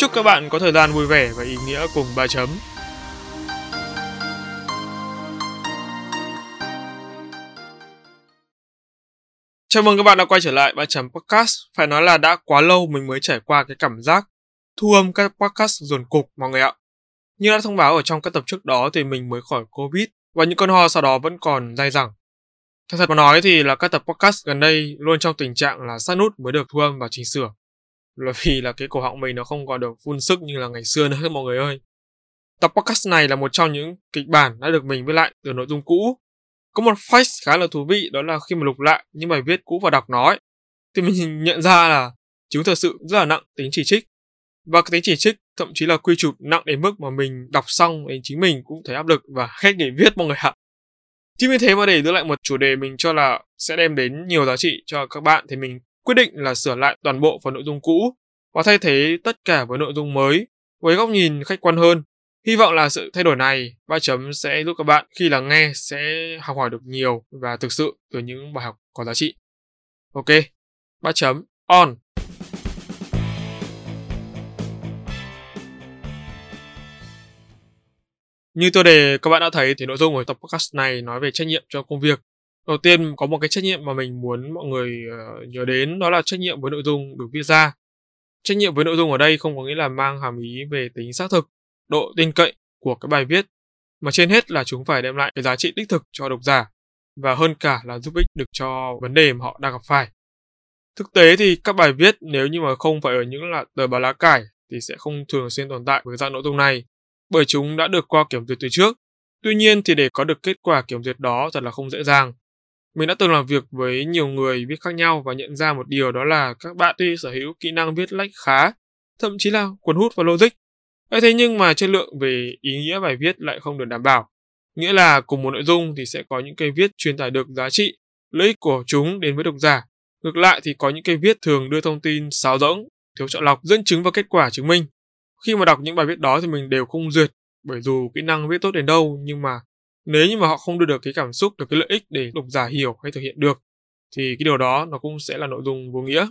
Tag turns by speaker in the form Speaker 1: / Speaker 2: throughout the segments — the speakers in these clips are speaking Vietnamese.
Speaker 1: Chúc các bạn có thời gian vui vẻ và ý nghĩa cùng ba chấm. Chào mừng các bạn đã quay trở lại ba chấm podcast. Phải nói là đã quá lâu mình mới trải qua cái cảm giác thu âm các podcast dồn cục mọi người ạ. Như đã thông báo ở trong các tập trước đó thì mình mới khỏi Covid và những cơn ho sau đó vẫn còn dai dẳng. Thật thật mà nói thì là các tập podcast gần đây luôn trong tình trạng là sát nút mới được thu âm và chỉnh sửa. Là vì là cái cổ họng mình nó không còn được phun sức như là ngày xưa nữa, mọi người ơi. Tập podcast này là một trong những kịch bản đã được mình viết lại từ nội dung cũ. Có một fact khá là thú vị, đó là khi mà lục lại những bài viết cũ và đọc nói thì mình nhận ra là chúng thật sự rất là nặng tính chỉ trích. Và cái tính chỉ trích thậm chí là quy chụp nặng đến mức mà mình đọc xong thì chính mình cũng thấy áp lực và hết nghỉ viết, mọi người ạ. Chính vì thế mà để đưa lại một chủ đề mình cho là sẽ đem đến nhiều giá trị cho các bạn, thì mình quyết định là sửa lại toàn bộ phần nội dung cũ và thay thế tất cả với nội dung mới với góc nhìn khách quan hơn. Hy vọng là sự thay đổi này ba chấm sẽ giúp các bạn khi lắng nghe sẽ học hỏi được nhiều và thực sự từ những bài học có giá trị. Ok, ba chấm on. Như tôi đề các bạn đã thấy thì nội dung của tập podcast này nói về trách nhiệm cho công việc. Đầu tiên có một cái trách nhiệm mà mình muốn mọi người uh, nhớ đến đó là trách nhiệm với nội dung được viết ra. Trách nhiệm với nội dung ở đây không có nghĩa là mang hàm ý về tính xác thực, độ tin cậy của cái bài viết, mà trên hết là chúng phải đem lại cái giá trị đích thực cho độc giả và hơn cả là giúp ích được cho vấn đề mà họ đang gặp phải. Thực tế thì các bài viết nếu như mà không phải ở những là tờ báo lá cải thì sẽ không thường xuyên tồn tại với dạng nội dung này bởi chúng đã được qua kiểm duyệt từ trước. Tuy nhiên thì để có được kết quả kiểm duyệt đó thật là không dễ dàng. Mình đã từng làm việc với nhiều người viết khác nhau và nhận ra một điều đó là các bạn tuy sở hữu kỹ năng viết lách khá, thậm chí là cuốn hút và logic. Thế nhưng mà chất lượng về ý nghĩa bài viết lại không được đảm bảo. Nghĩa là cùng một nội dung thì sẽ có những cây viết truyền tải được giá trị, lợi ích của chúng đến với độc giả. Ngược lại thì có những cây viết thường đưa thông tin sáo rỗng, thiếu chọn lọc, dẫn chứng và kết quả chứng minh. Khi mà đọc những bài viết đó thì mình đều không duyệt, bởi dù kỹ năng viết tốt đến đâu nhưng mà nếu như mà họ không đưa được cái cảm xúc, được cái lợi ích để độc giả hiểu hay thực hiện được, thì cái điều đó nó cũng sẽ là nội dung vô nghĩa.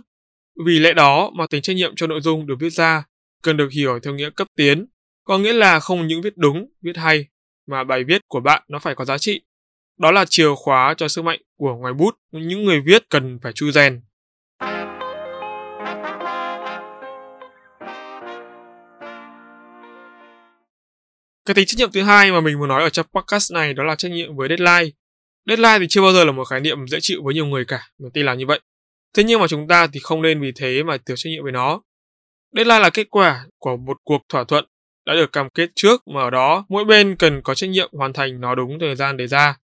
Speaker 1: Vì lẽ đó mà tính trách nhiệm cho nội dung được viết ra cần được hiểu theo nghĩa cấp tiến, có nghĩa là không những viết đúng, viết hay, mà bài viết của bạn nó phải có giá trị. Đó là chìa khóa cho sức mạnh của ngoài bút, những người viết cần phải chu rèn. Cái tính trách nhiệm thứ hai mà mình muốn nói ở trong podcast này đó là trách nhiệm với deadline. Deadline thì chưa bao giờ là một khái niệm dễ chịu với nhiều người cả, mình tin là như vậy. Thế nhưng mà chúng ta thì không nên vì thế mà thiếu trách nhiệm với nó. Deadline là kết quả của một cuộc thỏa thuận đã được cam kết trước mà ở đó mỗi bên cần có trách nhiệm hoàn thành nó đúng thời gian đề ra.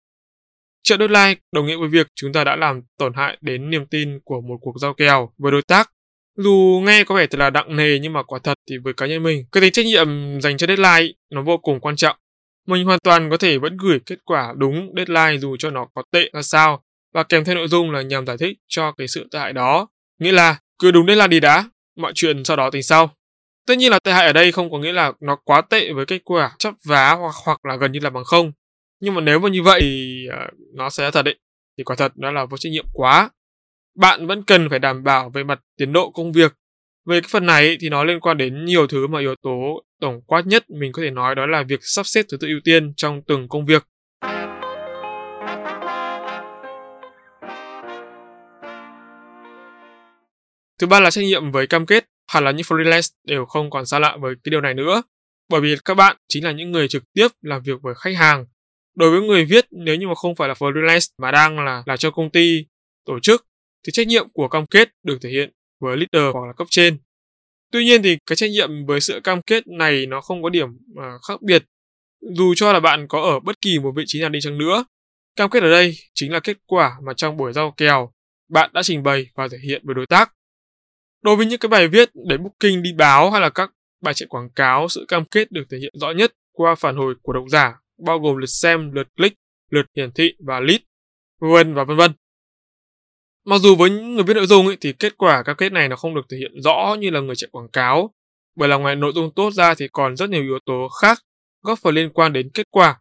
Speaker 1: Trợ deadline đồng nghĩa với việc chúng ta đã làm tổn hại đến niềm tin của một cuộc giao kèo với đối tác dù nghe có vẻ thật là nặng nề nhưng mà quả thật thì với cá nhân mình, cái tính trách nhiệm dành cho deadline nó vô cùng quan trọng. Mình hoàn toàn có thể vẫn gửi kết quả đúng deadline dù cho nó có tệ ra sao và kèm theo nội dung là nhằm giải thích cho cái sự tệ hại đó. Nghĩa là cứ đúng deadline đi đã, mọi chuyện sau đó tính sau. Tất nhiên là tệ hại ở đây không có nghĩa là nó quá tệ với kết quả chấp vá hoặc hoặc là gần như là bằng không. Nhưng mà nếu mà như vậy thì uh, nó sẽ thật đấy. Thì quả thật nó là vô trách nhiệm quá bạn vẫn cần phải đảm bảo về mặt tiến độ công việc. Về cái phần này thì nó liên quan đến nhiều thứ mà yếu tố tổng quát nhất mình có thể nói đó là việc sắp xếp thứ tự ưu tiên trong từng công việc. Thứ ba là trách nhiệm với cam kết, hẳn là những freelance đều không còn xa lạ với cái điều này nữa, bởi vì các bạn chính là những người trực tiếp làm việc với khách hàng. Đối với người viết, nếu như mà không phải là freelance mà đang là là cho công ty, tổ chức thì trách nhiệm của cam kết được thể hiện với leader hoặc là cấp trên. Tuy nhiên thì cái trách nhiệm với sự cam kết này nó không có điểm uh, khác biệt. Dù cho là bạn có ở bất kỳ một vị trí nào đi chăng nữa, cam kết ở đây chính là kết quả mà trong buổi giao kèo bạn đã trình bày và thể hiện với đối tác. Đối với những cái bài viết để booking đi báo hay là các bài chạy quảng cáo, sự cam kết được thể hiện rõ nhất qua phản hồi của độc giả, bao gồm lượt xem, lượt click, lượt hiển thị và lead, vân và vân vân. Mặc dù với những người viết nội dung ấy, thì kết quả cam kết này nó không được thể hiện rõ như là người chạy quảng cáo, bởi là ngoài nội dung tốt ra thì còn rất nhiều yếu tố khác góp phần liên quan đến kết quả.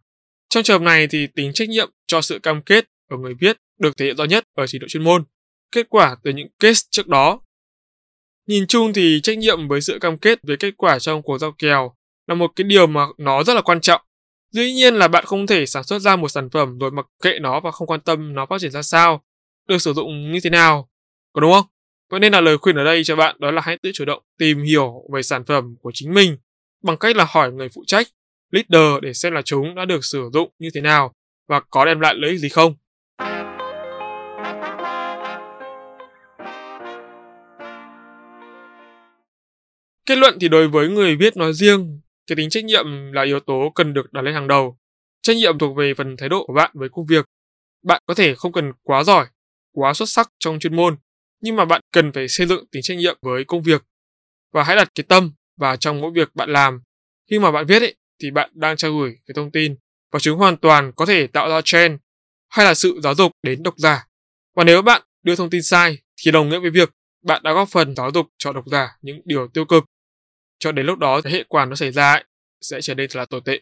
Speaker 1: Trong trường hợp này thì tính trách nhiệm cho sự cam kết ở người viết được thể hiện rõ nhất ở trình độ chuyên môn, kết quả từ những case trước đó. Nhìn chung thì trách nhiệm với sự cam kết với kết quả trong cuộc giao kèo là một cái điều mà nó rất là quan trọng. Dĩ nhiên là bạn không thể sản xuất ra một sản phẩm rồi mặc kệ nó và không quan tâm nó phát triển ra sao, được sử dụng như thế nào, có đúng không? Vậy nên là lời khuyên ở đây cho bạn đó là hãy tự chủ động tìm hiểu về sản phẩm của chính mình bằng cách là hỏi người phụ trách, leader để xem là chúng đã được sử dụng như thế nào và có đem lại lợi ích gì không. Kết luận thì đối với người viết nói riêng, cái tính trách nhiệm là yếu tố cần được đặt lên hàng đầu. Trách nhiệm thuộc về phần thái độ của bạn với công việc. Bạn có thể không cần quá giỏi, quá xuất sắc trong chuyên môn, nhưng mà bạn cần phải xây dựng tính trách nhiệm với công việc và hãy đặt cái tâm và trong mỗi việc bạn làm. Khi mà bạn viết ấy, thì bạn đang trao gửi cái thông tin và chúng hoàn toàn có thể tạo ra trend hay là sự giáo dục đến độc giả. Và nếu bạn đưa thông tin sai thì đồng nghĩa với việc bạn đã góp phần giáo dục cho độc giả những điều tiêu cực. Cho đến lúc đó thì hệ quả nó xảy ra ấy, sẽ trở nên thật là tồi tệ.